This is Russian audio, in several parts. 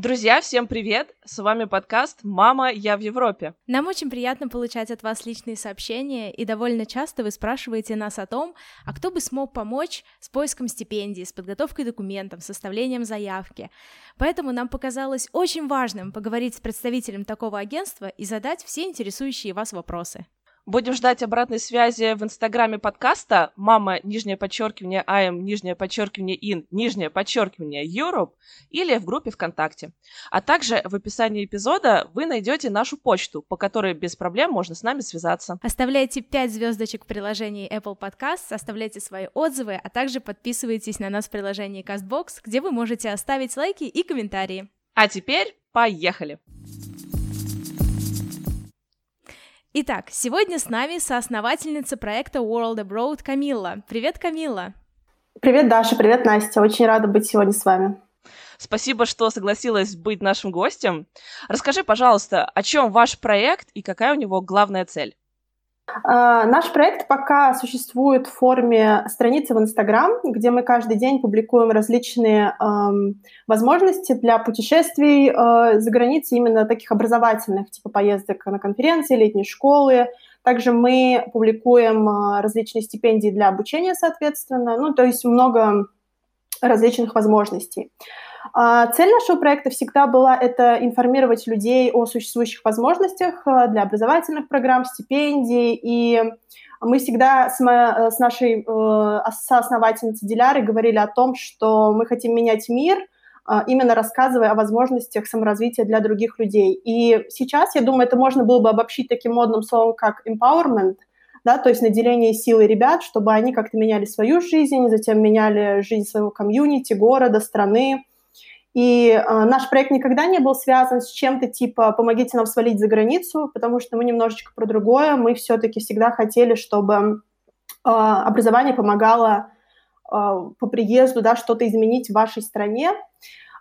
Друзья, всем привет! С вами подкаст «Мама, я в Европе». Нам очень приятно получать от вас личные сообщения, и довольно часто вы спрашиваете нас о том, а кто бы смог помочь с поиском стипендий, с подготовкой документов, составлением заявки. Поэтому нам показалось очень важным поговорить с представителем такого агентства и задать все интересующие вас вопросы. Будем ждать обратной связи в инстаграме подкаста «Мама, нижнее подчеркивание, АМ, нижнее подчеркивание, ин, нижнее подчеркивание, Europe» или в группе ВКонтакте. А также в описании эпизода вы найдете нашу почту, по которой без проблем можно с нами связаться. Оставляйте 5 звездочек в приложении Apple Podcast, оставляйте свои отзывы, а также подписывайтесь на нас в приложении CastBox, где вы можете оставить лайки и комментарии. А теперь поехали! Итак, сегодня с нами соосновательница проекта World Abroad Камилла. Привет, Камилла! Привет, Даша, привет, Настя. Очень рада быть сегодня с вами. Спасибо, что согласилась быть нашим гостем. Расскажи, пожалуйста, о чем ваш проект и какая у него главная цель? А, наш проект пока существует в форме страницы в Инстаграм, где мы каждый день публикуем различные эм, возможности для путешествий э, за границей, именно таких образовательных, типа поездок на конференции, летние школы. Также мы публикуем э, различные стипендии для обучения, соответственно. Ну, то есть много различных возможностей. Цель нашего проекта всегда была это информировать людей о существующих возможностях э, для образовательных программ, стипендий, и мы всегда с, с нашей э, соосновательницей Дилярой говорили о том, что мы хотим менять мир, э, именно рассказывая о возможностях саморазвития для других людей. И сейчас, я думаю, это можно было бы обобщить таким модным словом, как empowerment, да, то есть наделение силой ребят, чтобы они как-то меняли свою жизнь, затем меняли жизнь своего комьюнити, города, страны, и э, наш проект никогда не был связан с чем-то типа «помогите нам свалить за границу», потому что мы немножечко про другое. Мы все-таки всегда хотели, чтобы э, образование помогало э, по приезду да, что-то изменить в вашей стране.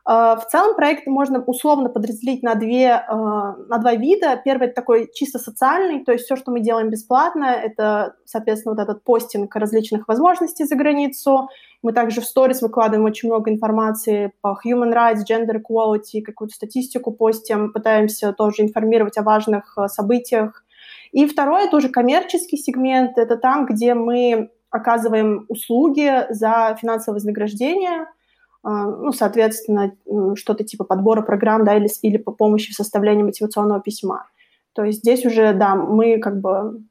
Э, в целом проект можно условно подразделить на, две, э, на два вида. Первый – такой чисто социальный, то есть все, что мы делаем бесплатно, это, соответственно, вот этот постинг различных возможностей за границу. Мы также в сторис выкладываем очень много информации по human rights, gender equality, какую-то статистику постим, пытаемся тоже информировать о важных э, событиях. И второй – это уже коммерческий сегмент, это там, где мы оказываем услуги за финансовое вознаграждение – а, ну, соответственно, что-то типа подбора программ, да, или, или по помощи в составлении мотивационного письма. То есть здесь уже, да, мы как бы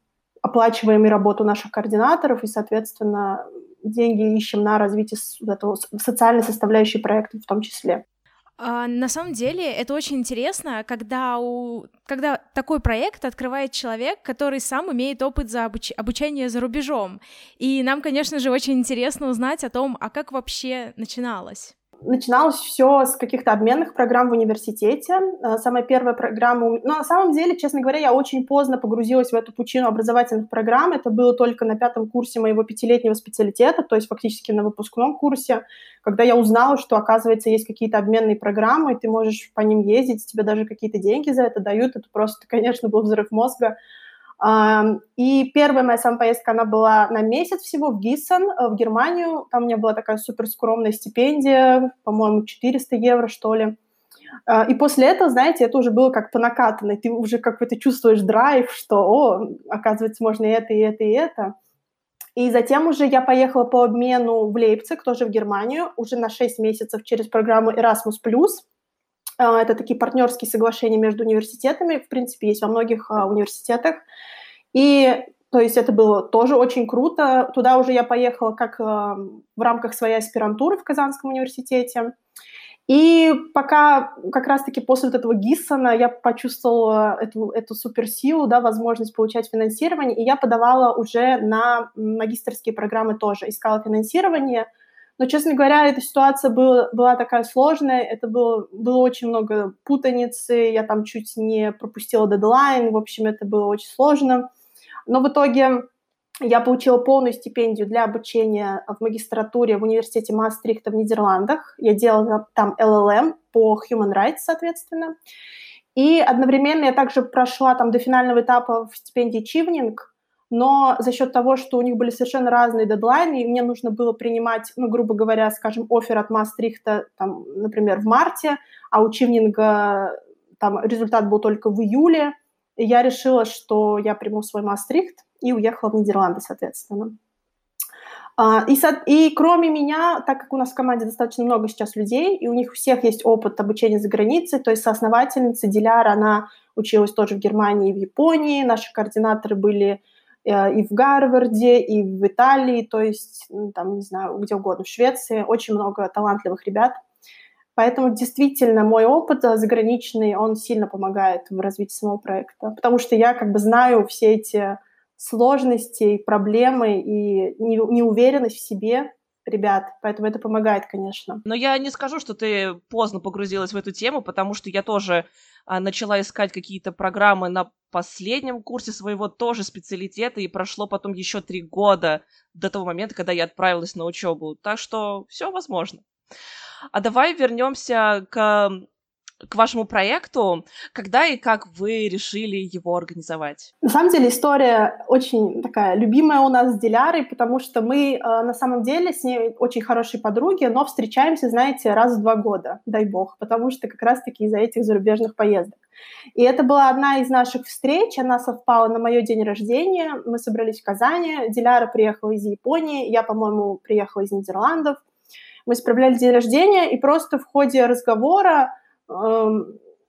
оплачиваем и работу наших координаторов, и, соответственно, деньги ищем на развитие этого социальной составляющей проекта в том числе. А, на самом деле это очень интересно, когда, у, когда такой проект открывает человек, который сам имеет опыт за обуч... обучения за рубежом. И нам, конечно же, очень интересно узнать о том, а как вообще начиналось. Начиналось все с каких-то обменных программ в университете. Э, самая первая программа... Но на самом деле, честно говоря, я очень поздно погрузилась в эту пучину образовательных программ. Это было только на пятом курсе моего пятилетнего специалитета, то есть фактически на выпускном курсе, когда я узнала, что, оказывается, есть какие-то обменные программы, и ты можешь по ним ездить, тебе даже какие-то деньги за это дают. Это просто, конечно, был взрыв мозга. И первая моя сама поездка, она была на месяц всего в Гиссен, э, в Германию. Там у меня была такая супер скромная стипендия, по-моему, 400 евро, что ли. А, и после этого, знаете, это уже было как по накатанной. Ты уже как-то чувствуешь драйв, что, о, оказывается, можно и это, и это, и это. И затем уже я поехала по обмену в Лейпциг, тоже в Германию, уже на 6 месяцев через программу Erasmus+. А, это такие партнерские соглашения между университетами, в принципе, есть во многих а, университетах. И то есть это было тоже очень круто. Туда уже я поехала как а, в рамках своей аспирантуры в Казанском университете. И пока как раз-таки после вот этого Гиссона я почувствовала эту, эту суперсилу, да, возможность получать финансирование, и я подавала уже на магистрские программы тоже, искала финансирование – но, честно говоря, эта ситуация была, была такая сложная, это было, было очень много путаницы, я там чуть не пропустила дедлайн, в общем, это было очень сложно. Но в итоге я получила полную стипендию для обучения в магистратуре в университете Маастрихта в Нидерландах. Я делала там LLM по Human Rights, соответственно. И одновременно я также прошла там до финального этапа в стипендии Чивнинг, но за счет того, что у них были совершенно разные дедлайны, и мне нужно было принимать, ну, грубо говоря, скажем, офер от Мастрихта, там, например, в марте, а у Чивнинга там результат был только в июле, и я решила, что я приму свой Мастрихт и уехала в Нидерланды, соответственно. А, и, и кроме меня, так как у нас в команде достаточно много сейчас людей, и у них у всех есть опыт обучения за границей, то есть соосновательница Диляра, она училась тоже в Германии и в Японии, наши координаторы были и в Гарварде, и в Италии, то есть, ну, там, не знаю, где угодно, в Швеции. Очень много талантливых ребят. Поэтому действительно мой опыт э, заграничный, он сильно помогает в развитии самого проекта, потому что я как бы знаю все эти сложности, проблемы и неуверенность в себе ребят, поэтому это помогает, конечно. Но я не скажу, что ты поздно погрузилась в эту тему, потому что я тоже а, начала искать какие-то программы на последнем курсе своего тоже специалитета, и прошло потом еще три года до того момента, когда я отправилась на учебу. Так что все возможно. А давай вернемся к к вашему проекту. Когда и как вы решили его организовать? На самом деле история очень такая любимая у нас с Дилярой, потому что мы э, на самом деле с ней очень хорошие подруги, но встречаемся, знаете, раз в два года, дай бог, потому что как раз-таки из-за этих зарубежных поездок. И это была одна из наших встреч, она совпала на мое день рождения, мы собрались в Казани, Диляра приехала из Японии, я, по-моему, приехала из Нидерландов, мы справляли день рождения, и просто в ходе разговора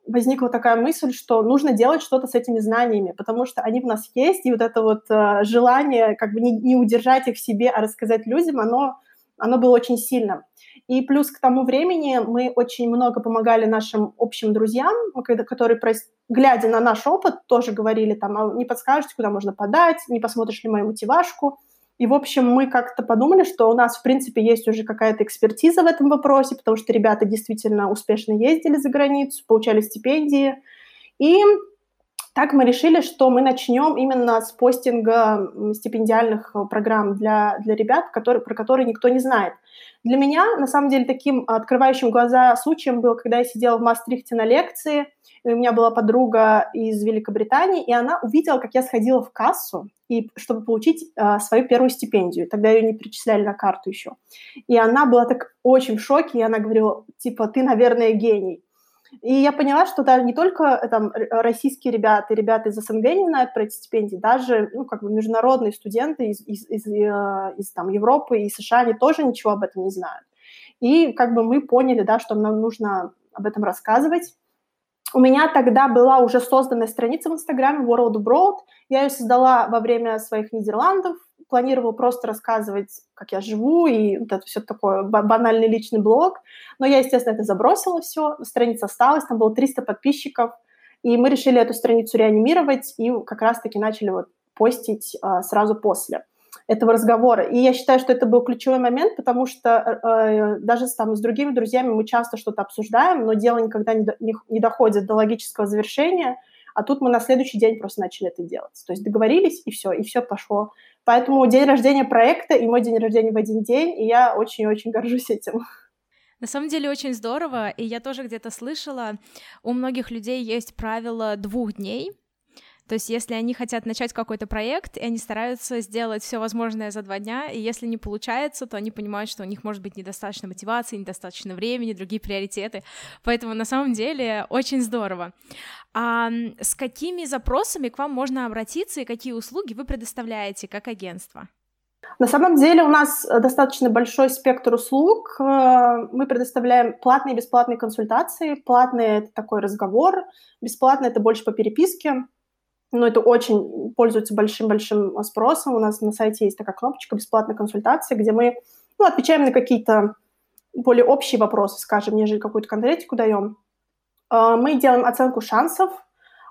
возникла такая мысль, что нужно делать что-то с этими знаниями, потому что они в нас есть, и вот это вот э, желание как бы не, не удержать их в себе, а рассказать людям, оно, оно было очень сильным. И плюс к тому времени мы очень много помогали нашим общим друзьям, которые, глядя на наш опыт, тоже говорили там, а не подскажете, куда можно подать, не посмотришь ли мою мотивашку. И, в общем, мы как-то подумали, что у нас, в принципе, есть уже какая-то экспертиза в этом вопросе, потому что ребята действительно успешно ездили за границу, получали стипендии. И так мы решили, что мы начнем именно с постинга стипендиальных программ для, для ребят, которые, про которые никто не знает. Для меня, на самом деле, таким открывающим глаза случаем был, когда я сидела в Мастрихте на лекции, и у меня была подруга из Великобритании, и она увидела, как я сходила в кассу, и, чтобы получить э, свою первую стипендию. Тогда ее не перечисляли на карту еще. И она была так очень в шоке, и она говорила, типа, ты, наверное, гений. И я поняла, что да, не только э, там, российские ребята, ребята из СНГ не знают про эти стипендии, даже ну, как бы международные студенты из, из, из, э, из там, Европы и США, они тоже ничего об этом не знают. И как бы мы поняли, да, что нам нужно об этом рассказывать. У меня тогда была уже созданная страница в Инстаграме World Abroad. Я ее создала во время своих Нидерландов. Планировала просто рассказывать, как я живу, и вот это все такое банальный личный блог. Но я, естественно, это забросила все. Страница осталась, там было 300 подписчиков. И мы решили эту страницу реанимировать и как раз-таки начали вот постить а, сразу после этого разговора. И я считаю, что это был ключевой момент, потому что э, э даже там, с другими друзьями мы часто что-то обсуждаем, но дело никогда не, до, не, не доходит до логического завершения, а тут мы на следующий день просто начали это делать. То есть договорились, и все, и все пошло. Поэтому день рождения проекта и мой день рождения в один день, и я очень-очень горжусь этим. На самом деле очень здорово, и я тоже где-то слышала, у многих людей есть правило двух дней, то есть, если они хотят начать какой-то проект, и они стараются сделать все возможное за два дня, и если не получается, то они понимают, что у них может быть недостаточно мотивации, недостаточно времени, другие приоритеты. Поэтому на самом деле очень здорово. А с какими запросами к вам можно обратиться и какие услуги вы предоставляете как агентство? На самом деле у нас достаточно большой спектр услуг. Э, мы предоставляем платные и бесплатные консультации. Платные — это такой разговор, бесплатные — это больше по переписке но это очень пользуется большим-большим спросом. У нас на сайте есть такая кнопочка «Бесплатная консультация», где мы ну, отвечаем на какие-то более общие вопросы, скажем, нежели какую-то конкретику даем. А, мы делаем оценку шансов,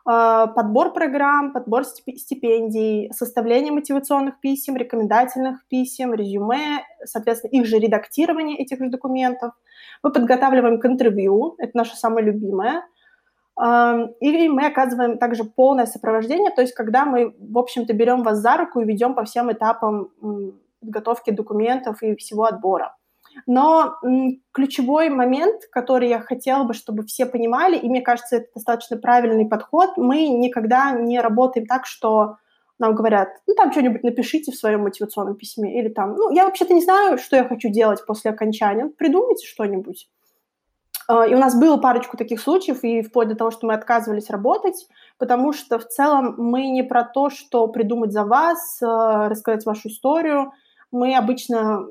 а, подбор программ, подбор стипендий, составление мотивационных писем, рекомендательных писем, резюме, соответственно, их же редактирование этих же документов. Мы подготавливаем к интервью, это наше самое любимое – и мы оказываем также полное сопровождение, то есть когда мы, в общем-то, берем вас за руку и ведем по всем этапам подготовки документов и всего отбора. Но ключевой момент, который я хотела бы, чтобы все понимали, и мне кажется, это достаточно правильный подход, мы никогда не работаем так, что нам говорят, ну, там что-нибудь напишите в своем мотивационном письме, или там, ну, я вообще-то не знаю, что я хочу делать после окончания, придумайте что-нибудь. А, и у нас было парочку таких случаев, и вплоть до того, что мы отказывались работать, потому что в целом мы не про то, что придумать за вас, а, рассказать вашу историю. Мы обычно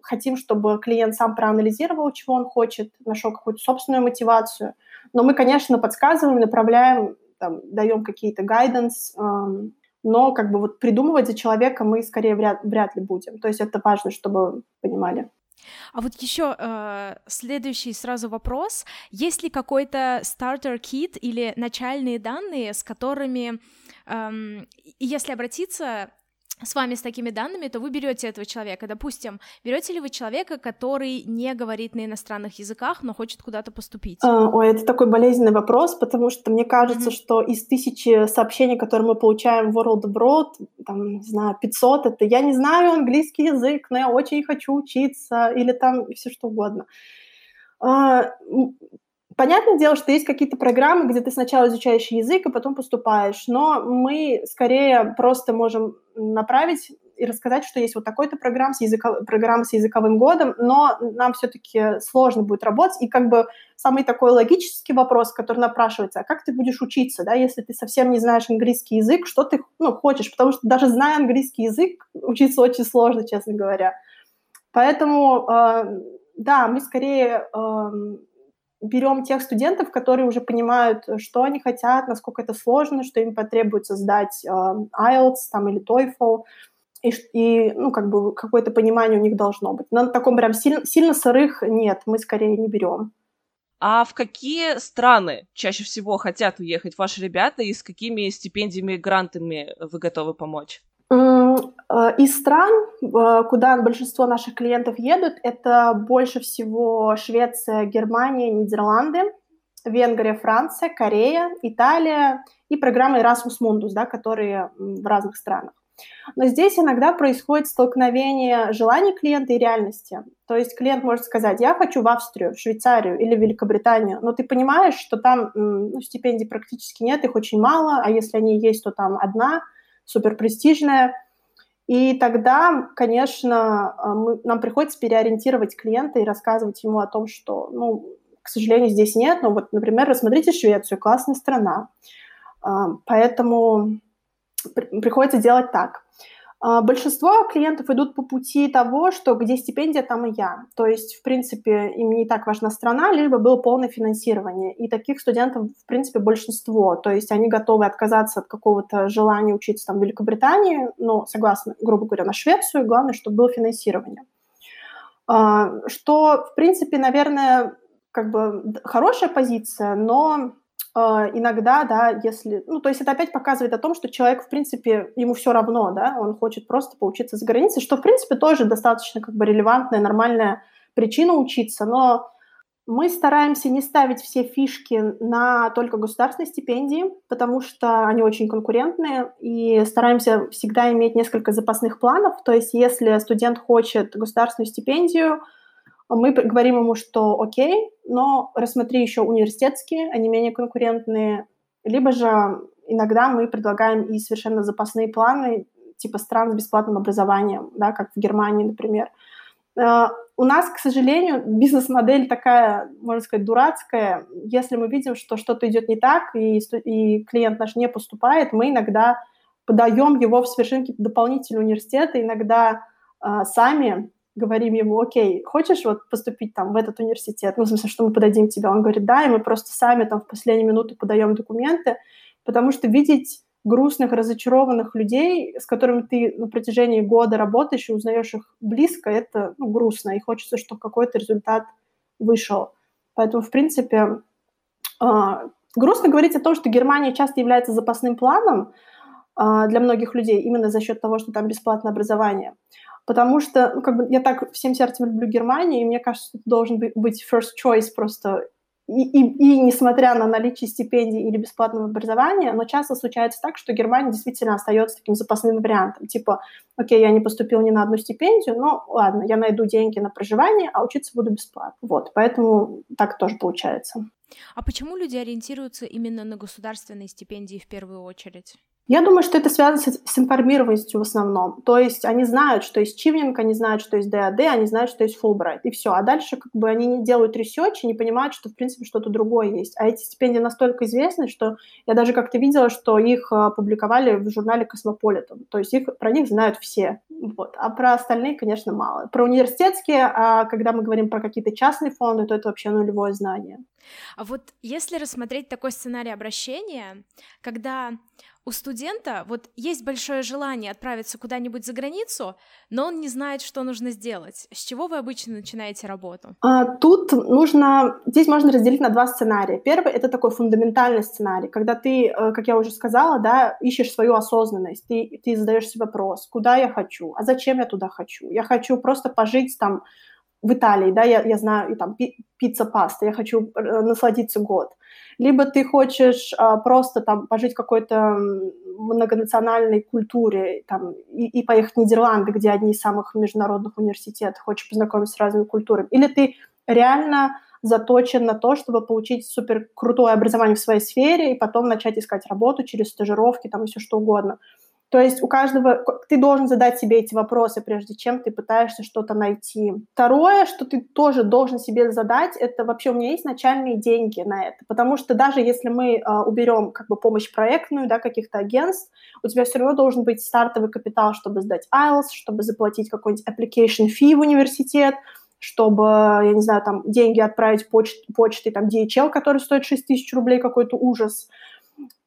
хотим, чтобы клиент сам проанализировал, чего он хочет, нашел какую-то собственную мотивацию. Но мы, конечно, подсказываем, направляем, там, даем какие-то гайденс, но как бы вот придумывать за человека мы скорее вряд, вряд ли будем. То есть это важно, чтобы понимали. А вот еще э, следующий сразу вопрос. Есть ли какой-то kit или начальные данные, с которыми, эм, если обратиться с вами с такими данными, то вы берете этого человека. Допустим, берете ли вы человека, который не говорит на иностранных языках, но хочет куда-то поступить? А, ой, это такой болезненный вопрос, потому что мне кажется, mm-hmm. что из тысячи сообщений, которые мы получаем в World Abroad, там, не знаю, 500, это я не знаю английский язык, но я очень хочу учиться, или там все что угодно. А, Понятное дело, что есть какие-то программы, где ты сначала изучаешь язык, а потом поступаешь, но мы скорее просто можем направить и рассказать, что есть вот такой-то программ с, языко... программа с языковым годом, но нам все-таки сложно будет работать. И как бы самый такой логический вопрос, который напрашивается, а как ты будешь учиться, да, если ты совсем не знаешь английский язык, что ты ну, хочешь? Потому что даже зная английский язык, учиться очень сложно, честно говоря. Поэтому, э, да, мы скорее... Э, берем тех студентов, которые уже понимают, что они хотят, насколько это сложно, что им потребуется сдать э, IELTS там, или TOEFL, и, и ну, как бы какое-то понимание у них должно быть. Но на таком прям сильно, сильно сырых нет, мы скорее не берем. А в какие страны чаще всего хотят уехать ваши ребята и с какими стипендиями и грантами вы готовы помочь? Э, из стран, э, куда большинство наших клиентов едут, это больше всего Швеция, Германия, Нидерланды, Венгрия, Франция, Корея, Италия и программа Erasmus Mundus, да, которые в разных странах. Но здесь иногда происходит столкновение желаний клиента и реальности. То есть клиент может сказать, я хочу в Австрию, в Швейцарию или в Великобританию, но ты понимаешь, что там ну, стипендий практически нет, их очень мало, а если они есть, то там одна – супер престижная. И тогда, конечно, а, мы, нам приходится переориентировать клиента и рассказывать ему о том, что, ну, к сожалению, здесь нет, но вот, например, рассмотрите Швецию, классная страна. А, поэтому приходится делать так. А, большинство клиентов идут по пути того, что где стипендия, там и я. То есть, в принципе, им не так важна страна, либо было полное финансирование. И таких студентов, в принципе, большинство. То есть они готовы отказаться от какого-то желания учиться там в Великобритании, но согласно, грубо говоря, на Швецию, главное, чтобы было финансирование. А, что, в принципе, наверное, как бы хорошая позиция, но иногда, да, если, ну, то есть это опять показывает о том, что человек, в принципе, ему все равно, да, он хочет просто поучиться за границей, что, в принципе, тоже достаточно как бы релевантная, нормальная причина учиться, но мы стараемся не ставить все фишки на только государственные стипендии, потому что они очень конкурентные, и стараемся всегда иметь несколько запасных планов, то есть если студент хочет государственную стипендию, мы говорим ему, что окей, но рассмотри еще университетские, они менее конкурентные, либо же иногда мы предлагаем и совершенно запасные планы, типа стран с бесплатным образованием, да, как в Германии, например. Uh, у нас, к сожалению, бизнес-модель такая, можно сказать, дурацкая. Если мы видим, что что-то идет не так, и, и клиент наш не поступает, мы иногда подаем его в совершенно дополнительные университеты, иногда uh, сами говорим ему, окей, хочешь вот поступить там в этот университет? Ну, в смысле, что мы подадим тебя? Он говорит, да, и мы просто сами там в последнюю минуту подаем документы, потому что видеть грустных, разочарованных людей, с которыми ты на протяжении года работаешь и узнаешь их близко, это ну, грустно, и хочется, чтобы какой-то результат вышел. Поэтому, в принципе, э, грустно говорить о том, что Германия часто является запасным планом для многих людей именно за счет того, что там бесплатное образование потому что, ну, как бы я так всем сердцем люблю Германию, и мне кажется, что это должен быть first choice просто и, и, и несмотря на наличие стипендий или бесплатного образования, но часто случается так, что Германия действительно остается таким запасным вариантом. Типа, окей, я не поступил ни на одну стипендию, но ладно, я найду деньги на проживание, а учиться буду бесплатно. Вот, поэтому так тоже получается. А почему люди ориентируются именно на государственные стипендии в первую очередь? Я думаю, что это связано с, информированностью в основном. То есть они знают, что есть Chevening, они знают, что есть DAAD, они знают, что есть Fulbright, и все. А дальше как бы они не делают research и не понимают, что в принципе что-то другое есть. А эти стипендии настолько известны, что я даже как-то видела, что их а, публиковали в журнале Космополитен. То есть их, про них знают все. Вот. А про остальные, конечно, мало. Про университетские, а когда мы говорим про какие-то частные фонды, то это вообще нулевое знание. А вот если рассмотреть такой сценарий обращения, когда у студента вот есть большое желание отправиться куда-нибудь за границу, но он не знает, что нужно сделать. С чего вы обычно начинаете работу? А, тут нужно... Здесь можно разделить на два сценария. Первый — это такой фундаментальный сценарий, когда ты, э, как я уже сказала, да, ищешь свою осознанность, ты, ты задаешь себе вопрос, куда я хочу, а зачем я туда хочу? Я хочу просто пожить там в Италии, да, я, я знаю, и там пицца-паста, я хочу э, насладиться год. Либо ты хочешь а, просто там пожить в какой-то многонациональной культуре там, и, и поехать в Нидерланды, где одни из самых международных университетов, хочешь познакомиться с разными культурами. Или ты реально заточен на то, чтобы получить супер крутое образование в своей сфере и потом начать искать работу через стажировки, там и все что угодно. То есть у каждого ты должен задать себе эти вопросы, прежде чем ты пытаешься что-то найти. Второе, что ты тоже должен себе задать, это вообще у меня есть начальные деньги на это, потому что даже если мы э, уберем как бы помощь проектную, да, каких-то агентств, у тебя все равно должен быть стартовый капитал, чтобы сдать IELTS, чтобы заплатить какой-нибудь application fee в университет, чтобы, я не знаю, там деньги отправить поч почтой, там DHL, который стоит 6 тысяч рублей, какой-то ужас.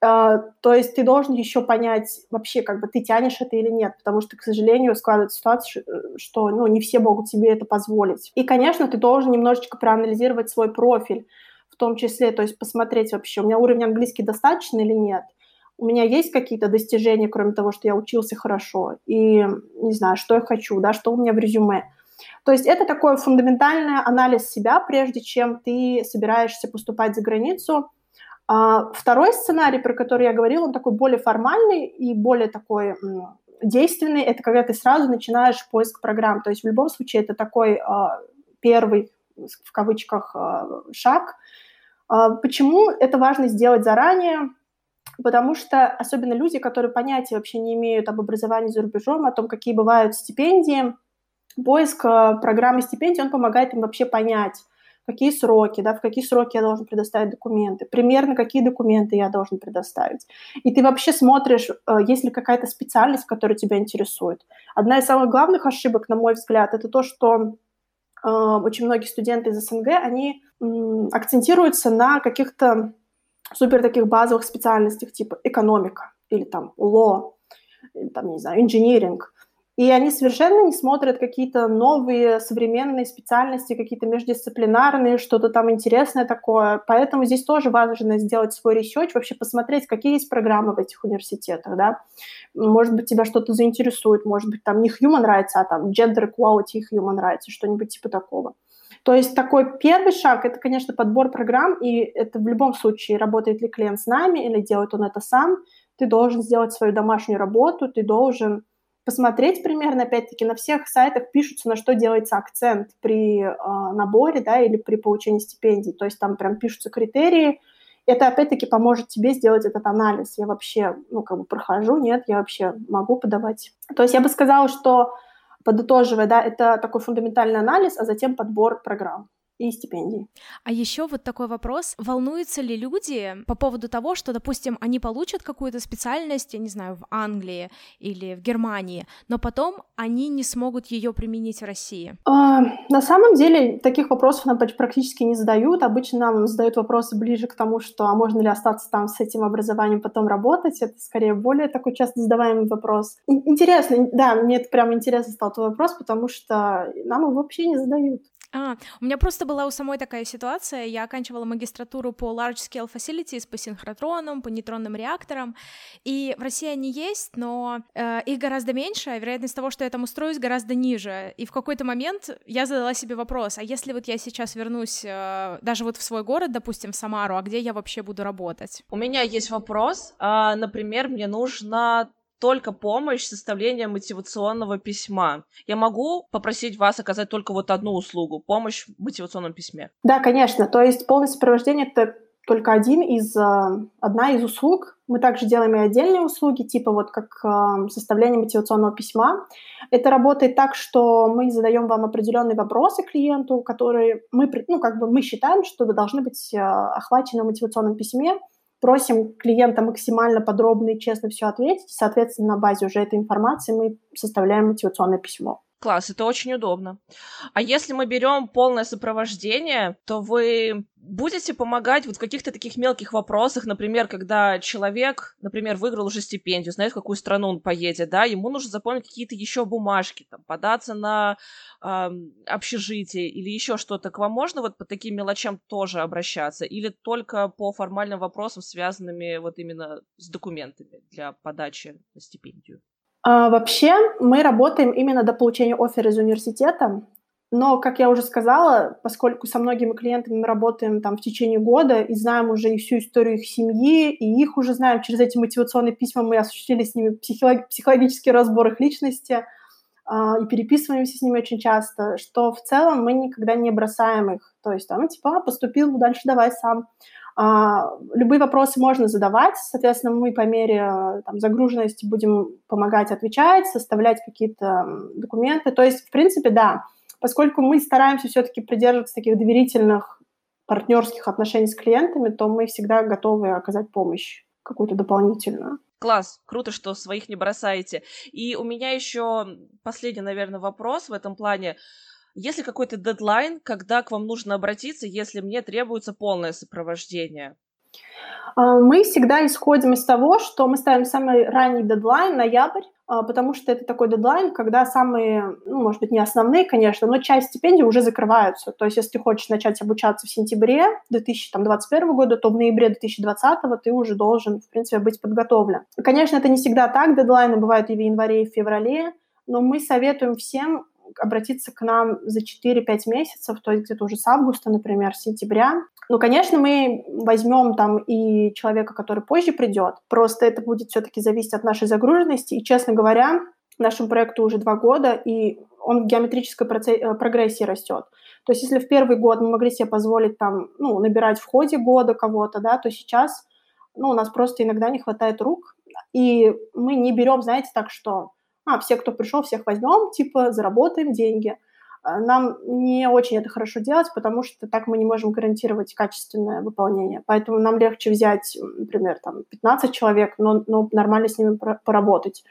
А, то есть ты должен еще понять вообще, как бы ты тянешь это или нет, потому что, к сожалению, складывается ситуация, что ну, не все могут себе это позволить. И, конечно, ты должен немножечко проанализировать свой профиль, в том числе, то есть посмотреть вообще, у меня уровень английский достаточно или нет, у меня есть какие-то достижения, кроме того, что я учился хорошо, и не знаю, что я хочу, да, что у меня в резюме. То есть это такой фундаментальный анализ себя, прежде чем ты собираешься поступать за границу – а второй сценарий, про который я говорила, он такой более формальный и более такой действенный. Это когда ты сразу начинаешь поиск программ. То есть в любом случае это такой а, первый, в кавычках, а, шаг. А, почему это важно сделать заранее? Потому что особенно люди, которые понятия вообще не имеют об образовании за рубежом, о том, какие бывают стипендии, поиск программы стипендий, он помогает им вообще понять, какие сроки, да, в какие сроки я должен предоставить документы, примерно какие документы я должен предоставить. И ты вообще смотришь, э, есть ли какая-то специальность, которая тебя интересует. Одна из самых главных ошибок, на мой взгляд, это то, что э, очень многие студенты из СНГ, они акцентируются на каких-то супер таких базовых специальностях, типа экономика или там или, там, не знаю, инжиниринг. И они совершенно не смотрят какие-то новые современные специальности, какие-то междисциплинарные, что-то там интересное такое. Поэтому здесь тоже важно сделать свой research, вообще посмотреть, какие есть программы в этих университетах, да. Может быть, тебя что-то заинтересует, может быть, там не human rights, а там gender equality и human rights, что-нибудь типа такого. То есть такой первый шаг – это, конечно, подбор программ, и это в любом случае, работает ли клиент с нами или делает он это сам, ты должен сделать свою домашнюю работу, ты должен посмотреть примерно, опять-таки, на всех сайтах пишутся, на что делается акцент при э, наборе, да, или при получении стипендий. То есть там прям пишутся критерии. Это, опять-таки, поможет тебе сделать этот анализ. Я вообще, ну, как бы прохожу, нет, я вообще могу подавать. То есть я бы сказала, что, подытоживая, да, это такой фундаментальный анализ, а затем подбор программ и стипендий. А еще вот такой вопрос. Волнуются ли люди по поводу того, что, допустим, они получат какую-то специальность, я не знаю, в Англии или в Германии, но потом они не смогут ее применить в России? А, на самом деле таких вопросов нам практически не задают. Обычно нам задают вопросы ближе к тому, что а можно ли остаться там с этим образованием потом работать. Это скорее более такой часто задаваемый вопрос. Интересно, да, мне это прям интересно стал твой вопрос, потому что нам его вообще не задают. А, у меня просто была у самой такая ситуация. Я оканчивала магистратуру по Large Scale Facilities, по синхротронам, по нейтронным реакторам. И в России они есть, но э, их гораздо меньше, а вероятность того, что я там устроюсь, гораздо ниже. И в какой-то момент я задала себе вопрос, а если вот я сейчас вернусь э, даже вот в свой город, допустим, в Самару, а где я вообще буду работать? У меня есть вопрос. А, например, мне нужно только помощь составления мотивационного письма. Я могу попросить вас оказать только вот одну услугу — помощь в мотивационном письме? Да, конечно. То есть полное сопровождение — это только один из, одна из услуг. Мы также делаем и отдельные услуги, типа вот как составление мотивационного письма. Это работает так, что мы задаем вам определенные вопросы клиенту, которые мы, ну, как бы мы считаем, что должны быть охвачены в мотивационном письме, просим клиента максимально подробно и честно все ответить. Соответственно, на базе уже этой информации мы составляем мотивационное письмо. Класс, это очень удобно. А если мы берем полное сопровождение, то вы будете помогать вот в каких-то таких мелких вопросах, например, когда человек, например, выиграл уже стипендию, знает, в какую страну он поедет, да, ему нужно запомнить какие-то еще бумажки, там, податься на э, общежитие или еще что-то. К вам можно вот по таким мелочам тоже обращаться или только по формальным вопросам, связанными вот именно с документами для подачи на стипендию? А, вообще мы работаем именно до получения оффера из университета, но, как я уже сказала, поскольку со многими клиентами мы работаем там в течение года и знаем уже и всю историю их семьи, и их уже знаем через эти мотивационные письма, мы осуществили с ними психолог- психологический разбор их личности э, и переписываемся с ними очень часто, что в целом мы никогда не бросаем их. То есть там типа «А, поступил, дальше давай сам. А, любые вопросы можно задавать, соответственно, мы по мере там, загруженности будем помогать отвечать, составлять какие-то документы. То есть, в принципе, да, поскольку мы стараемся все-таки придерживаться таких доверительных партнерских отношений с клиентами, то мы всегда готовы оказать помощь какую-то дополнительную. Класс, круто, что своих не бросаете. И у меня еще последний, наверное, вопрос в этом плане. Есть ли какой-то дедлайн, когда к вам нужно обратиться, если мне требуется полное сопровождение? А, мы всегда исходим из того, что мы ставим самый ранний дедлайн, ноябрь, а, потому что это такой дедлайн, когда самые, ну, может быть, не основные, конечно, но часть стипендий уже закрываются. То есть, если ты хочешь начать обучаться в сентябре 2021 года, то в ноябре 2020 ты уже должен, в принципе, быть подготовлен. Конечно, это не всегда так, дедлайны бывают и в январе, и в феврале, но мы советуем всем обратиться к нам за 4-5 месяцев, то есть где-то уже с августа, например, сентября. Ну, конечно, мы возьмем там и человека, который позже придет, просто это будет все-таки зависеть от нашей загруженности, и, честно говоря, нашему проекту уже два года, и он в геометрической э, прогрессии растет. То есть если в первый год мы могли себе позволить там, ну, набирать в ходе года кого-то, да, то сейчас, ну, у нас просто иногда не хватает рук, и мы не берем, знаете, так, что а, все, кто пришел, всех возьмем, типа, заработаем деньги. А, нам не очень это хорошо делать, потому что так мы не можем гарантировать качественное выполнение. Поэтому нам легче взять, например, там, 15 человек, но, но нормально с ними поработать.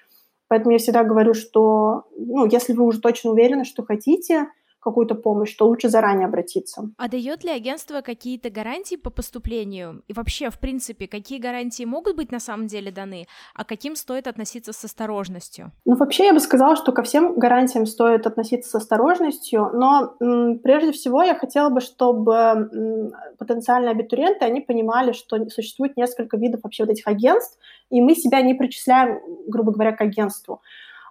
Поэтому я всегда говорю, что ну, если вы уже точно уверены, что хотите, какую-то помощь, то лучше заранее обратиться. А дает ли агентство какие-то гарантии по поступлению? И вообще, в принципе, какие гарантии могут быть на самом деле даны, а каким стоит относиться с осторожностью? Ну, вообще, я бы сказала, что ко всем гарантиям стоит относиться с осторожностью, но м, прежде всего я хотела бы, чтобы м, потенциальные абитуриенты, они понимали, что существует несколько видов вообще вот этих агентств, и мы себя не причисляем, грубо говоря, к агентству.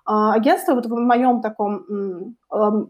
А, агентство вот в моем таком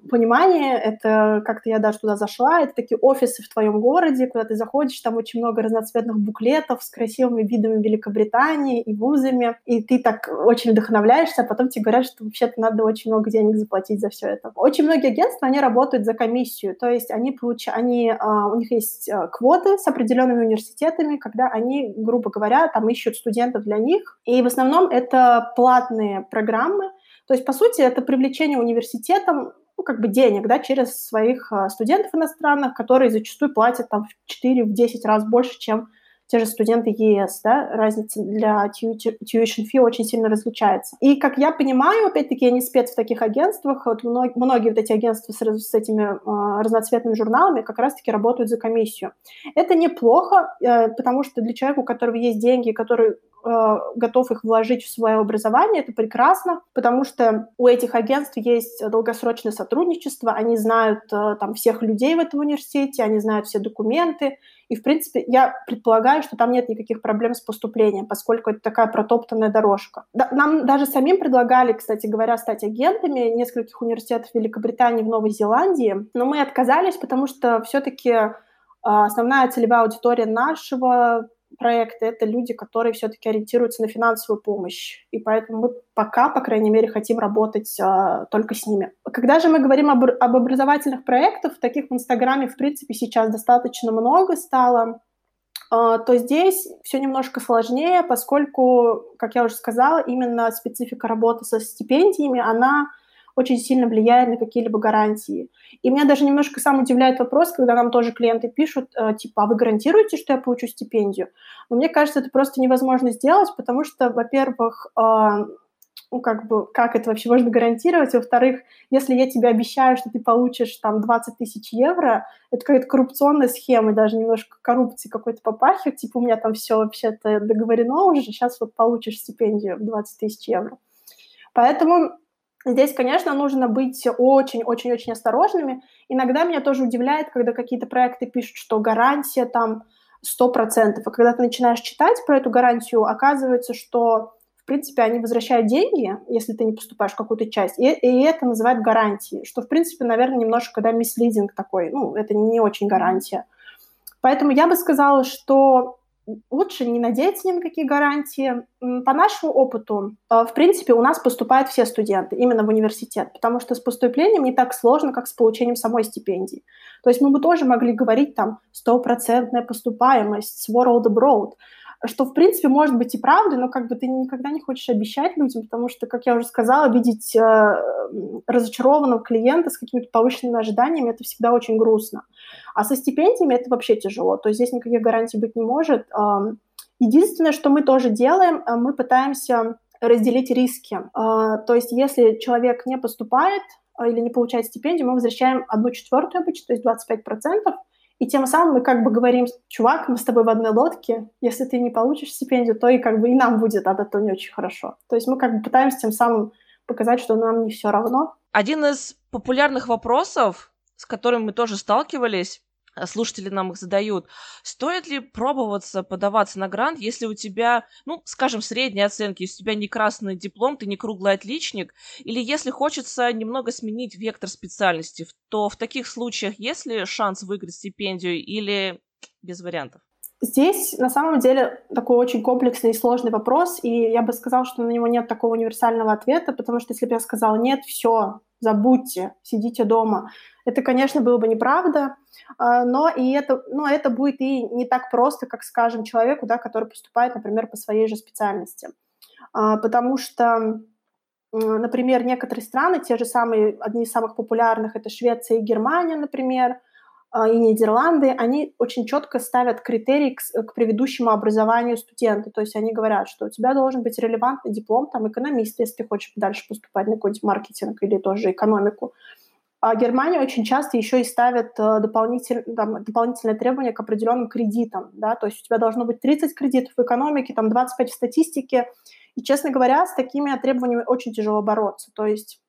понимании, это как-то я даже туда зашла, это такие офисы в твоем городе, куда ты заходишь, там очень много разноцветных буклетов с красивыми видами Великобритании и вузами, и ты так очень вдохновляешься, а потом тебе говорят, что вообще-то надо очень много денег заплатить за все это. Очень многие агентства, они работают за комиссию, то есть они получают, они, а, у них есть а, квоты с определенными университетами, когда они, грубо говоря, там ищут студентов для них, и в основном это платные программы, то есть, по сути, это привлечение университетом ну, как бы денег, да, через своих а, студентов иностранных, которые зачастую платят там в 4-10 раз больше, чем те же студенты ЕС, да, разница для tuition fee очень сильно различается. И, как я понимаю, опять-таки, я не спец в таких агентствах, вот многие, многие вот эти агентства с, с этими э, разноцветными журналами как раз-таки работают за комиссию. Это неплохо, э, потому что для человека, у которого есть деньги, который э, готов их вложить в свое образование, это прекрасно, потому что у этих агентств есть долгосрочное сотрудничество, они знают э, там всех людей в этом университете, они знают все документы, и, в принципе, я предполагаю, что там нет никаких проблем с поступлением, поскольку это такая протоптанная дорожка. Нам даже самим предлагали, кстати говоря, стать агентами нескольких университетов Великобритании в Новой Зеландии, но мы отказались, потому что все-таки а, основная целевая аудитория нашего проекты, это люди, которые все-таки ориентируются на финансовую помощь. И поэтому мы пока, по крайней мере, хотим работать а, только с ними. Когда же мы говорим об, об образовательных проектах, таких в Инстаграме, в принципе, сейчас достаточно много стало. а, то здесь все немножко сложнее, поскольку, как я уже сказала, именно специфика работы со стипендиями, она очень сильно влияет на какие-либо гарантии. И меня даже немножко сам удивляет вопрос, когда нам тоже клиенты пишут, э, типа, а вы гарантируете, что я получу стипендию? Но мне кажется, это просто невозможно сделать, потому что, во-первых, а, ну, как бы, как это вообще можно гарантировать? Во-вторых, если я тебе обещаю, что ты получишь там 20 тысяч евро, это какая-то коррупционная схема, даже немножко коррупции какой-то попахивает, типа, у меня там все вообще-то договорено уже, сейчас вот получишь стипендию в 20 тысяч евро. Поэтому Здесь, конечно, нужно быть очень-очень-очень осторожными. Иногда меня тоже удивляет, когда какие-то проекты пишут, что гарантия там 100%. А когда ты начинаешь читать про эту гарантию, оказывается, что, в принципе, они возвращают деньги, если ты не поступаешь в какую-то часть, и, и это называют гарантией, что, в принципе, наверное, немножко, да, мислидинг такой, ну, это не очень гарантия. Поэтому я бы сказала, что лучше не надеяться ни на какие гарантии. По нашему опыту, э, в принципе, у нас поступают все студенты именно в университет, потому что с поступлением не так сложно, как с получением самой стипендии. То есть мы бы тоже могли говорить там стопроцентная поступаемость, world abroad, что, в принципе, может быть и правда, но как бы ты никогда не хочешь обещать людям, потому что, как я уже сказала, видеть э, разочарованного клиента с какими-то повышенными ожиданиями, это всегда очень грустно. А со стипендиями это вообще тяжело, то есть здесь никаких гарантий быть не может. Единственное, что мы тоже делаем, э, мы пытаемся разделить риски. Э, то есть если человек не поступает э, или не получает стипендию, мы возвращаем одну четвертую обычно, то есть 25 процентов, и тем самым мы как бы говорим, чувак, мы с тобой в одной лодке, если ты не получишь стипендию, то и как бы и нам будет от этого не очень хорошо. То есть мы как бы пытаемся тем самым показать, что нам не все равно. Один из популярных вопросов, с которым мы тоже сталкивались, слушатели нам их задают. Стоит ли пробоваться подаваться на грант, если у тебя, ну, скажем, средние оценки, если у тебя не красный диплом, ты не круглый отличник, или если хочется немного сменить вектор специальности, то в таких случаях есть ли шанс выиграть стипендию или без вариантов? Здесь на самом деле такой очень комплексный и сложный вопрос, и я бы сказала, что на него нет такого универсального ответа, потому что если бы я сказала нет, все, забудьте, сидите дома, это, конечно, было бы неправда, а, но и это, но это будет и не так просто, как, скажем, человеку, да, который поступает, например, по своей же специальности. А, потому что, например, некоторые страны, те же самые, одни из самых популярных, это Швеция и Германия, например, а, и Нидерланды, они очень четко ставят критерии к, к предыдущему образованию студента. То есть они говорят, что у тебя должен быть релевантный диплом там, экономиста, если ты хочешь дальше поступать на какой-нибудь маркетинг или тоже экономику. А Германия очень часто еще и ставит э, дополнитель, там, дополнительные требования к определенным кредитам. Да? То есть у тебя должно быть 30 кредитов в экономике, там 25 в статистике. И, честно говоря, с такими требованиями очень тяжело бороться. То есть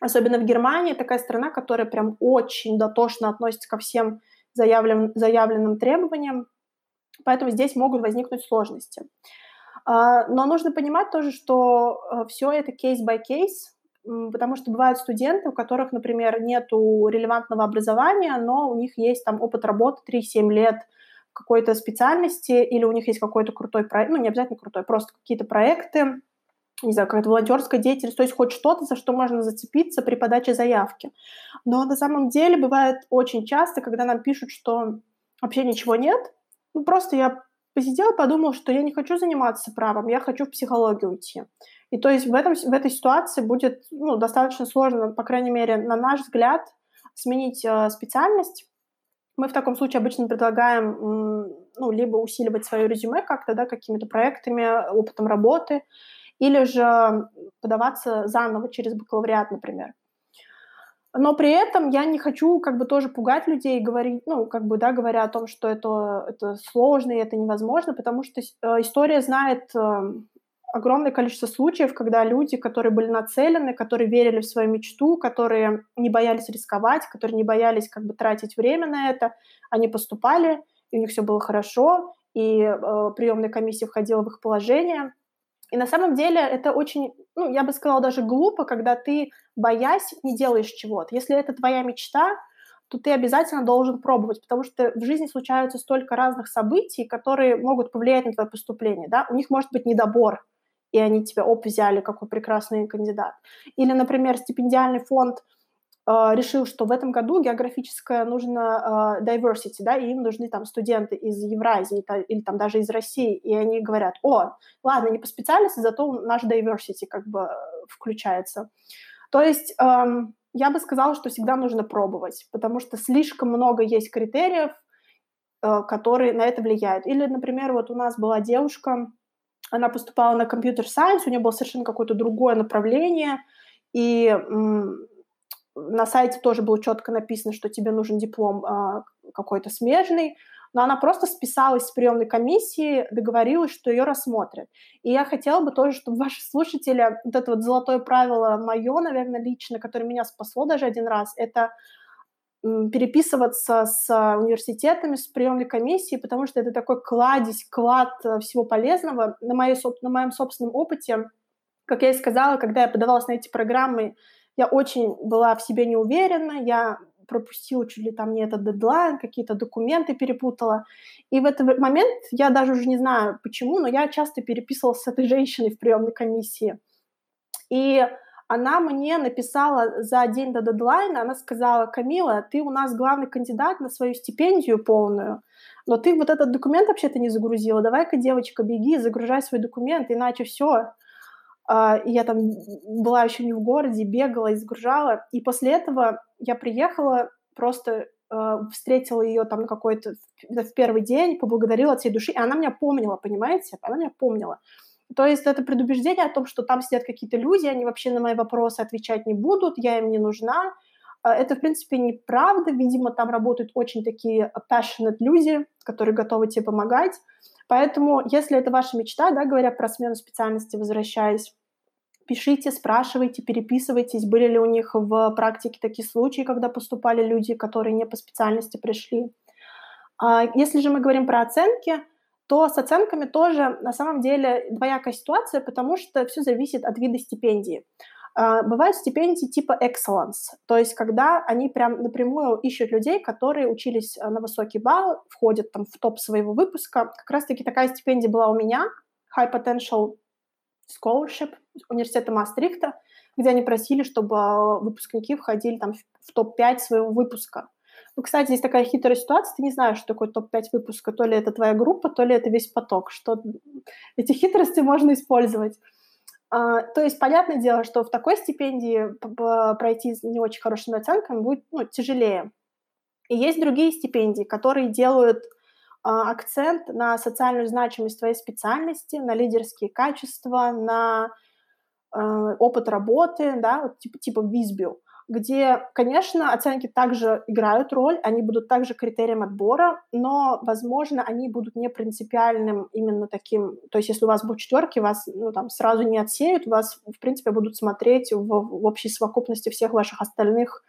особенно в Германии такая страна, которая прям очень дотошно относится ко всем заявленным, заявленным требованиям. Поэтому здесь могут возникнуть сложности. А, но нужно понимать тоже, что э, все это case, потому что бывают студенты, у которых, например, нет релевантного образования, но у них есть там опыт работы 3-7 лет какой-то специальности, или у них есть какой-то крутой проект, ну, не обязательно крутой, просто какие-то проекты, не знаю, какая-то волонтерская деятельность, то есть хоть что-то, за что можно зацепиться при подаче заявки. Но на самом деле бывает очень часто, когда нам пишут, что вообще ничего нет, ну, просто я посидела, подумала, что я не хочу заниматься правом, я хочу в психологию уйти. И то есть в, этом, в этой ситуации будет ну, достаточно сложно, по крайней мере, на наш взгляд, сменить э, специальность. Мы в таком случае обычно предлагаем ну, либо усиливать свое резюме как-то, да, какими-то проектами, опытом работы, или же подаваться заново через бакалавриат, например. Но при этом я не хочу как бы тоже пугать людей, говорить, ну, как бы, да, говоря о том, что это, это сложно и это невозможно, потому что э, история знает э, огромное количество случаев, когда люди, которые были нацелены, которые верили в свою мечту, которые не боялись рисковать, которые не боялись как бы тратить время на это, они поступали, и у них все было хорошо, и э, приемная комиссия входила в их положение. И на самом деле это очень, ну, я бы сказала, даже глупо, когда ты, боясь, не делаешь чего-то. Если это твоя мечта, то ты обязательно должен пробовать, потому что в жизни случаются столько разных событий, которые могут повлиять на твое поступление. Да? У них может быть недобор, и они тебя, оп, взяли, какой прекрасный кандидат. Или, например, стипендиальный фонд решил, что в этом году географическое нужно э, diversity, да, и им нужны там студенты из Евразии или там даже из России, и они говорят, о, ладно, не по специальности, зато наш diversity как бы включается. То есть эм, я бы сказала, что всегда нужно пробовать, потому что слишком много есть критериев, э, которые на это влияют. Или, например, вот у нас была девушка, она поступала на компьютер-сайенс, у нее было совершенно какое-то другое направление, и на сайте тоже было четко написано, что тебе нужен диплом э, какой-то смежный, но она просто списалась с приемной комиссии, договорилась, что ее рассмотрят. И я хотела бы тоже, чтобы ваши слушатели, вот это вот золотое правило мое, наверное, лично, которое меня спасло даже один раз, это переписываться с университетами, с приемной комиссией, потому что это такой кладезь, клад э, всего полезного. На, моей, на моем собственном опыте, как я и сказала, когда я подавалась на эти программы, я очень была в себе не уверена, я пропустила чуть ли там не этот дедлайн, какие-то документы перепутала. И в этот момент, я даже уже не знаю почему, но я часто переписывалась с этой женщиной в приемной комиссии. И она мне написала за день до дедлайна, она сказала, Камила, ты у нас главный кандидат на свою стипендию полную, но ты вот этот документ вообще-то не загрузила, давай-ка, девочка, беги, загружай свой документ, иначе все. Uh, и я там была еще не в городе, бегала и загружала. И после этого я приехала, просто uh, встретила ее там какой-то в первый день, поблагодарила от всей души, и она меня помнила, понимаете? Она меня помнила. То есть это предубеждение о том, что там сидят какие-то люди, они вообще на мои вопросы отвечать не будут, я им не нужна. А, это, в принципе, неправда. Видимо, там работают очень такие passionate люди, которые готовы тебе помогать. Поэтому, если это ваша мечта, да, говоря про смену специальности, возвращаясь, пишите, спрашивайте, переписывайтесь, были ли у них в практике такие случаи, когда поступали люди, которые не по специальности пришли. А, если же мы говорим про оценки, то с оценками тоже на самом деле двоякая ситуация, потому что все зависит от вида стипендии. А, бывают стипендии типа excellence, то есть когда они прям напрямую ищут людей, которые учились а, на высокий балл, входят там в топ своего выпуска. Как раз-таки такая стипендия была у меня, High Potential Scholarship университета Мастрихта, где они просили, чтобы а, выпускники входили там в топ-5 своего выпуска. Ну, кстати, есть такая хитрая ситуация, ты не знаешь, что такое топ-5 выпуска, то ли это твоя группа, то ли это весь поток, что эти хитрости можно использовать. А, то есть, понятное дело, что в такой стипендии пройти с не очень хорошими оценками будет ну, тяжелее. И есть другие стипендии, которые делают акцент на социальную значимость твоей специальности, на лидерские качества, на а, опыт работы, да, вот типа, типа Визбил где, конечно, оценки также играют роль, они будут также критерием отбора, но, возможно, они будут не принципиальным именно таким, то есть если у вас будут четверки, вас ну, там, сразу не отсеют, вас, в принципе, будут смотреть в, в общей совокупности всех ваших остальных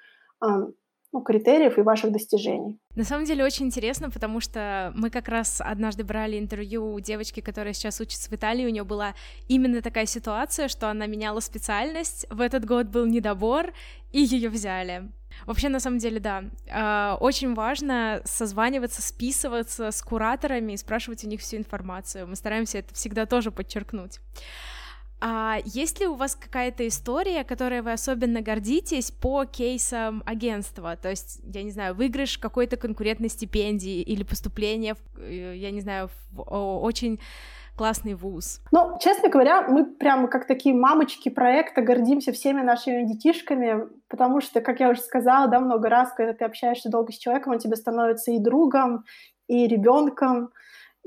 ну, критериев и ваших достижений. На самом деле очень интересно, потому что мы как раз однажды брали интервью у девочки, которая сейчас учится в Италии, у нее была именно такая ситуация, что она меняла специальность, в этот год был недобор, и ее взяли. Вообще, на самом деле, да, э, очень важно созваниваться, списываться с кураторами и спрашивать у них всю информацию. Мы стараемся это всегда тоже подчеркнуть. А есть ли у вас какая-то история, которой вы особенно гордитесь по кейсам агентства? То есть, я не знаю, выигрыш какой-то конкурентной стипендии или поступление, в, э, я не знаю, в очень классный вуз? Ну, честно говоря, мы прямо как такие мамочки проекта гордимся всеми нашими детишками, потому что, как я уже сказала, да, много раз, когда ты общаешься долго с человеком, он тебе становится и другом, и ребенком,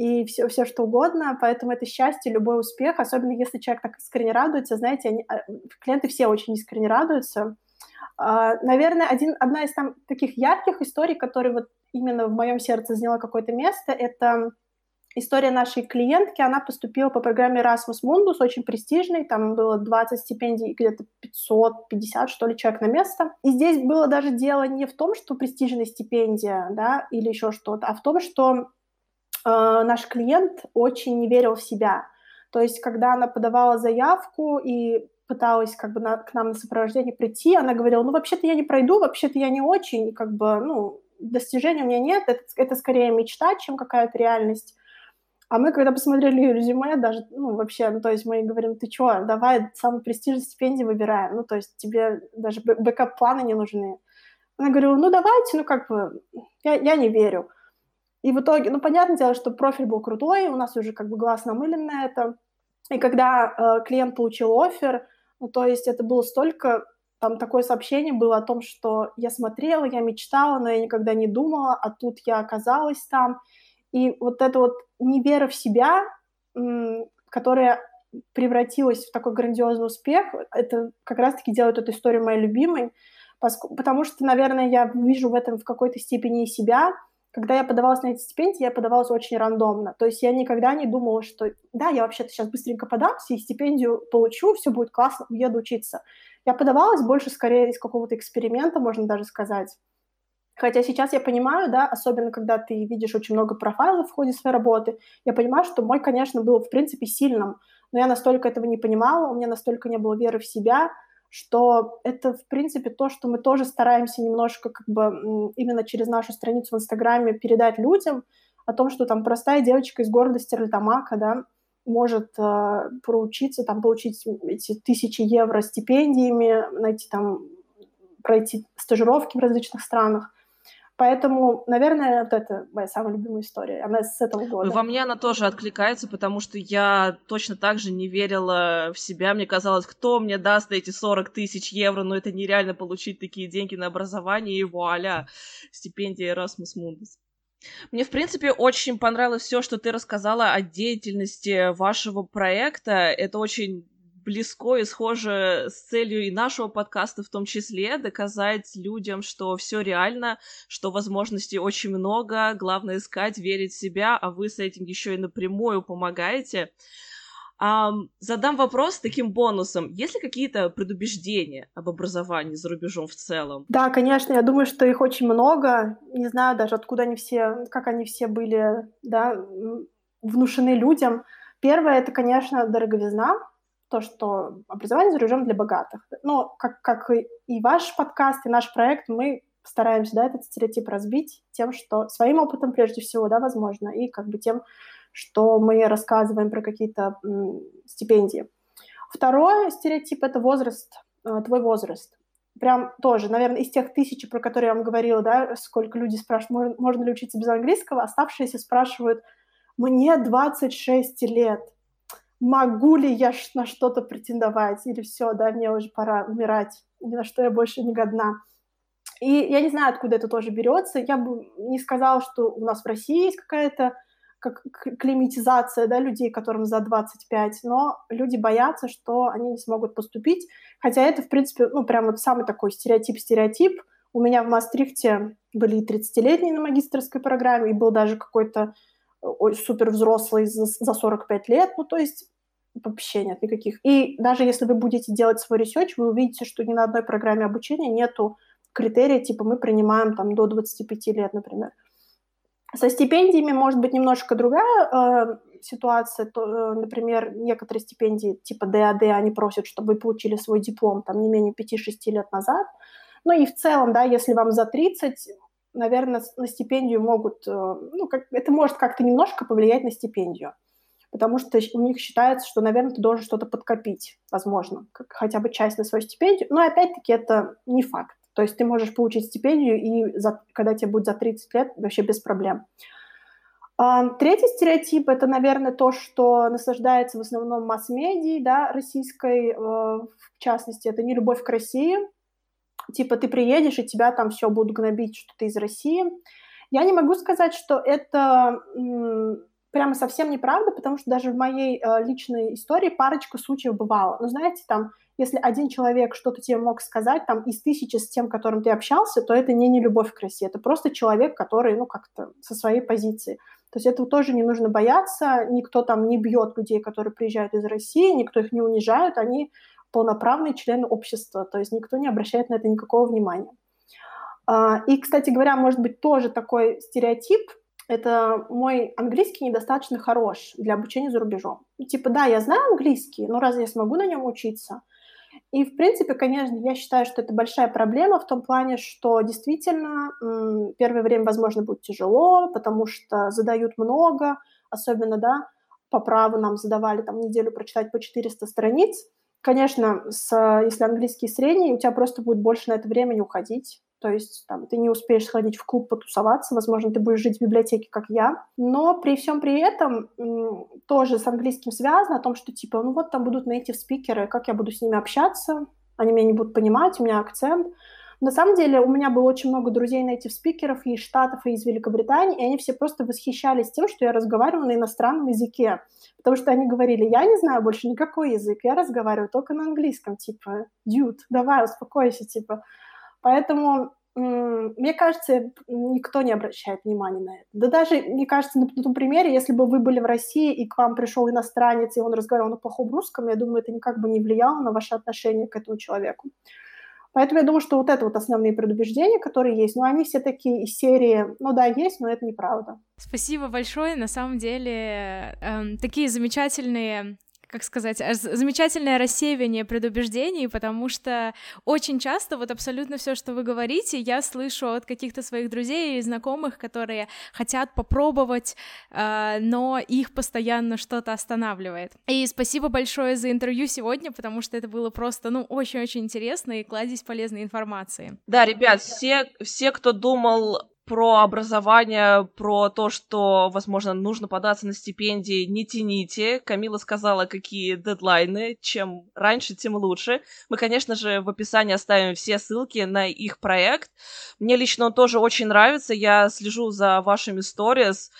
и все, все что угодно, поэтому это счастье, любой успех, особенно если человек так искренне радуется, знаете, они, а, клиенты все очень искренне радуются. Uh, наверное, один, одна из там таких ярких историй, которая вот именно в моем сердце заняла какое-то место, это история нашей клиентки. Она поступила по программе Erasmus Mundus, очень престижной, там было 20 стипендий, где-то 550, что ли, человек на место. И здесь было даже дело не в том, что престижная стипендия, да, или еще что-то, а в том, что наш клиент очень не верил в себя. То есть, когда она подавала заявку и пыталась как бы на, к нам на сопровождение прийти, она говорила, ну, вообще-то я не пройду, вообще-то я не очень, как бы, ну, достижений у меня нет, это, это скорее мечта, чем какая-то реальность. А мы, когда посмотрели ее резюме, даже, ну, вообще, ну, то есть мы говорим, ты что, давай самый престижный стипендии выбираем. Ну, то есть тебе даже бэкап-планы не нужны. Она говорила, ну, давайте, ну, как бы, я, я не верю. И в итоге, ну, понятное дело, что профиль был крутой, у нас уже как бы глаз намылен на это. И когда э, клиент получил офер, ну, то есть это было столько, там такое сообщение было о том, что я смотрела, я мечтала, но я никогда не думала, а тут я оказалась там. И вот эта вот невера в себя, которая превратилась в такой грандиозный успех, это как раз-таки делает эту историю моей любимой, потому что, наверное, я вижу в этом в какой-то степени себя. Когда я подавалась на эти стипендии, я подавалась очень рандомно. То есть я никогда не думала, что да, я вообще-то сейчас быстренько подамся и стипендию получу, все будет классно, уеду учиться. Я подавалась больше скорее из какого-то эксперимента, можно даже сказать. Хотя сейчас я понимаю, да, особенно когда ты видишь очень много профайлов в ходе своей работы, я понимаю, что мой, конечно, был в принципе сильным, но я настолько этого не понимала, у меня настолько не было веры в себя, что это, в принципе, то, что мы тоже стараемся немножко как бы именно через нашу страницу в Инстаграме передать людям, о том, что там простая девочка из города Стерлитамака, да, может э, проучиться, там, получить эти тысячи евро стипендиями, найти там, пройти стажировки в различных странах. Поэтому, наверное, вот это моя самая любимая история. Она с этого года. Во мне она тоже откликается, потому что я точно так же не верила в себя. Мне казалось, кто мне даст эти 40 тысяч евро, но ну, это нереально получить такие деньги на образование, и вуаля, стипендия Erasmus Mundus. Мне, в принципе, очень понравилось все, что ты рассказала о деятельности вашего проекта. Это очень близко и схоже с целью и нашего подкаста в том числе, доказать людям, что все реально, что возможностей очень много, главное искать, верить в себя, а вы с этим еще и напрямую помогаете. Um, задам вопрос таким бонусом. Есть ли какие-то предубеждения об образовании за рубежом в целом? Да, конечно, я думаю, что их очень много. Не знаю даже, откуда они все, как они все были да, внушены людям. Первое — это, конечно, дороговизна, то, что образование за рубежом для богатых. Но как, как и ваш подкаст, и наш проект, мы стараемся да, этот стереотип разбить тем, что своим опытом прежде всего, да, возможно, и как бы тем, что мы рассказываем про какие-то стипендии. Второй стереотип — это возраст, э, твой возраст. Прям тоже, наверное, из тех тысяч, про которые я вам говорила, да, сколько люди спрашивают, можно ли учиться без английского, оставшиеся спрашивают, мне 26 лет, могу ли я на что-то претендовать, или все, да, мне уже пора умирать, ни на что я больше не годна. И я не знаю, откуда это тоже берется. Я бы не сказала, что у нас в России есть какая-то как климатизация да, людей, которым за 25, но люди боятся, что они не смогут поступить, хотя это, в принципе, ну, прям вот самый такой стереотип-стереотип. У меня в Мастрихте были и 30-летние на магистрской программе, и был даже какой-то супер взрослый за 45 лет, ну, то есть вообще нет никаких. И даже если вы будете делать свой research, вы увидите, что ни на одной программе обучения нету критерия, типа мы принимаем там до 25 лет, например. Со стипендиями может быть немножко другая э, ситуация. То, э, например, некоторые стипендии типа DAAD, они просят, чтобы вы получили свой диплом там не менее 5-6 лет назад. Ну и в целом, да, если вам за 30, наверное, на стипендию могут, э, ну, как, это может как-то немножко повлиять на стипендию потому что у них считается, что, наверное, ты должен что-то подкопить, возможно, как хотя бы часть на свою стипендию, но опять-таки это не факт. То есть ты можешь получить стипендию, и за, когда тебе будет за 30 лет, вообще без проблем. А, третий стереотип – это, наверное, то, что наслаждается в основном масс-медией, да, российской, э, в частности, это не любовь к России. Типа ты приедешь, и тебя там все будут гнобить, что ты из России. Я не могу сказать, что это прямо совсем неправда, потому что даже в моей э, личной истории парочка случаев бывало. Но знаете, там, если один человек что-то тебе мог сказать, там, из тысячи с тем, которым ты общался, то это не не любовь к России, это просто человек, который, ну, как-то со своей позиции. То есть этого тоже не нужно бояться, никто там не бьет людей, которые приезжают из России, никто их не унижает, они полноправные члены общества, то есть никто не обращает на это никакого внимания. А, и, кстати говоря, может быть тоже такой стереотип – это мой английский недостаточно хорош для обучения за рубежом. Типа, да, я знаю английский, но разве я смогу на нем учиться? И, в принципе, конечно, я считаю, что это большая проблема в том плане, что действительно первое время, возможно, будет тяжело, потому что задают много, особенно, да, по праву нам задавали там неделю прочитать по 400 страниц. Конечно, с, если английский средний, у тебя просто будет больше на это времени уходить. То есть там, ты не успеешь сходить в клуб потусоваться, возможно, ты будешь жить в библиотеке, как я. Но при всем при этом тоже с английским связано о том, что типа, ну вот там будут native спикеры, как я буду с ними общаться, они меня не будут понимать, у меня акцент. На самом деле у меня было очень много друзей native спикеров и из Штатов, и из Великобритании, и они все просто восхищались тем, что я разговариваю на иностранном языке. Потому что они говорили, я не знаю больше никакой язык, я разговариваю только на английском, типа, дюд, давай, успокойся, типа. Поэтому мне кажется, никто не обращает внимания на это. Да даже, мне кажется, на, том примере, если бы вы были в России, и к вам пришел иностранец, и он разговаривал на плохом русском, я думаю, это никак бы не влияло на ваше отношение к этому человеку. Поэтому я думаю, что вот это вот основные предубеждения, которые есть, но они все такие из серии, ну да, есть, но это неправда. Спасибо большое, на самом деле, эм, такие замечательные как сказать, замечательное рассеивание предубеждений, потому что очень часто вот абсолютно все, что вы говорите, я слышу от каких-то своих друзей и знакомых, которые хотят попробовать, э, но их постоянно что-то останавливает. И спасибо большое за интервью сегодня, потому что это было просто, ну, очень-очень интересно и кладезь полезной информации. Да, ребят, все, все, кто думал про образование, про то, что, возможно, нужно податься на стипендии, не тяните. Камила сказала, какие дедлайны. Чем раньше, тем лучше. Мы, конечно же, в описании оставим все ссылки на их проект. Мне лично он тоже очень нравится. Я слежу за вашими сторис.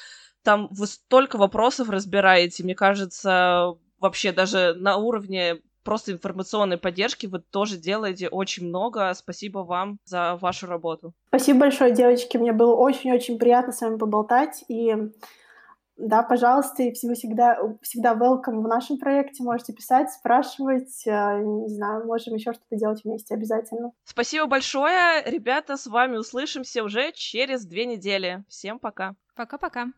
Там вы столько вопросов разбираете. Мне кажется, вообще даже на уровне просто информационной поддержки вы тоже делаете очень много. Спасибо вам за вашу работу. Спасибо большое, девочки. Мне было очень-очень приятно с вами поболтать. И да, пожалуйста, и вы всегда, всегда welcome в нашем проекте. Можете писать, спрашивать. Э, не знаю, можем еще что-то делать вместе обязательно. Спасибо большое. Ребята, с вами услышимся уже через две недели. Всем пока. Пока-пока.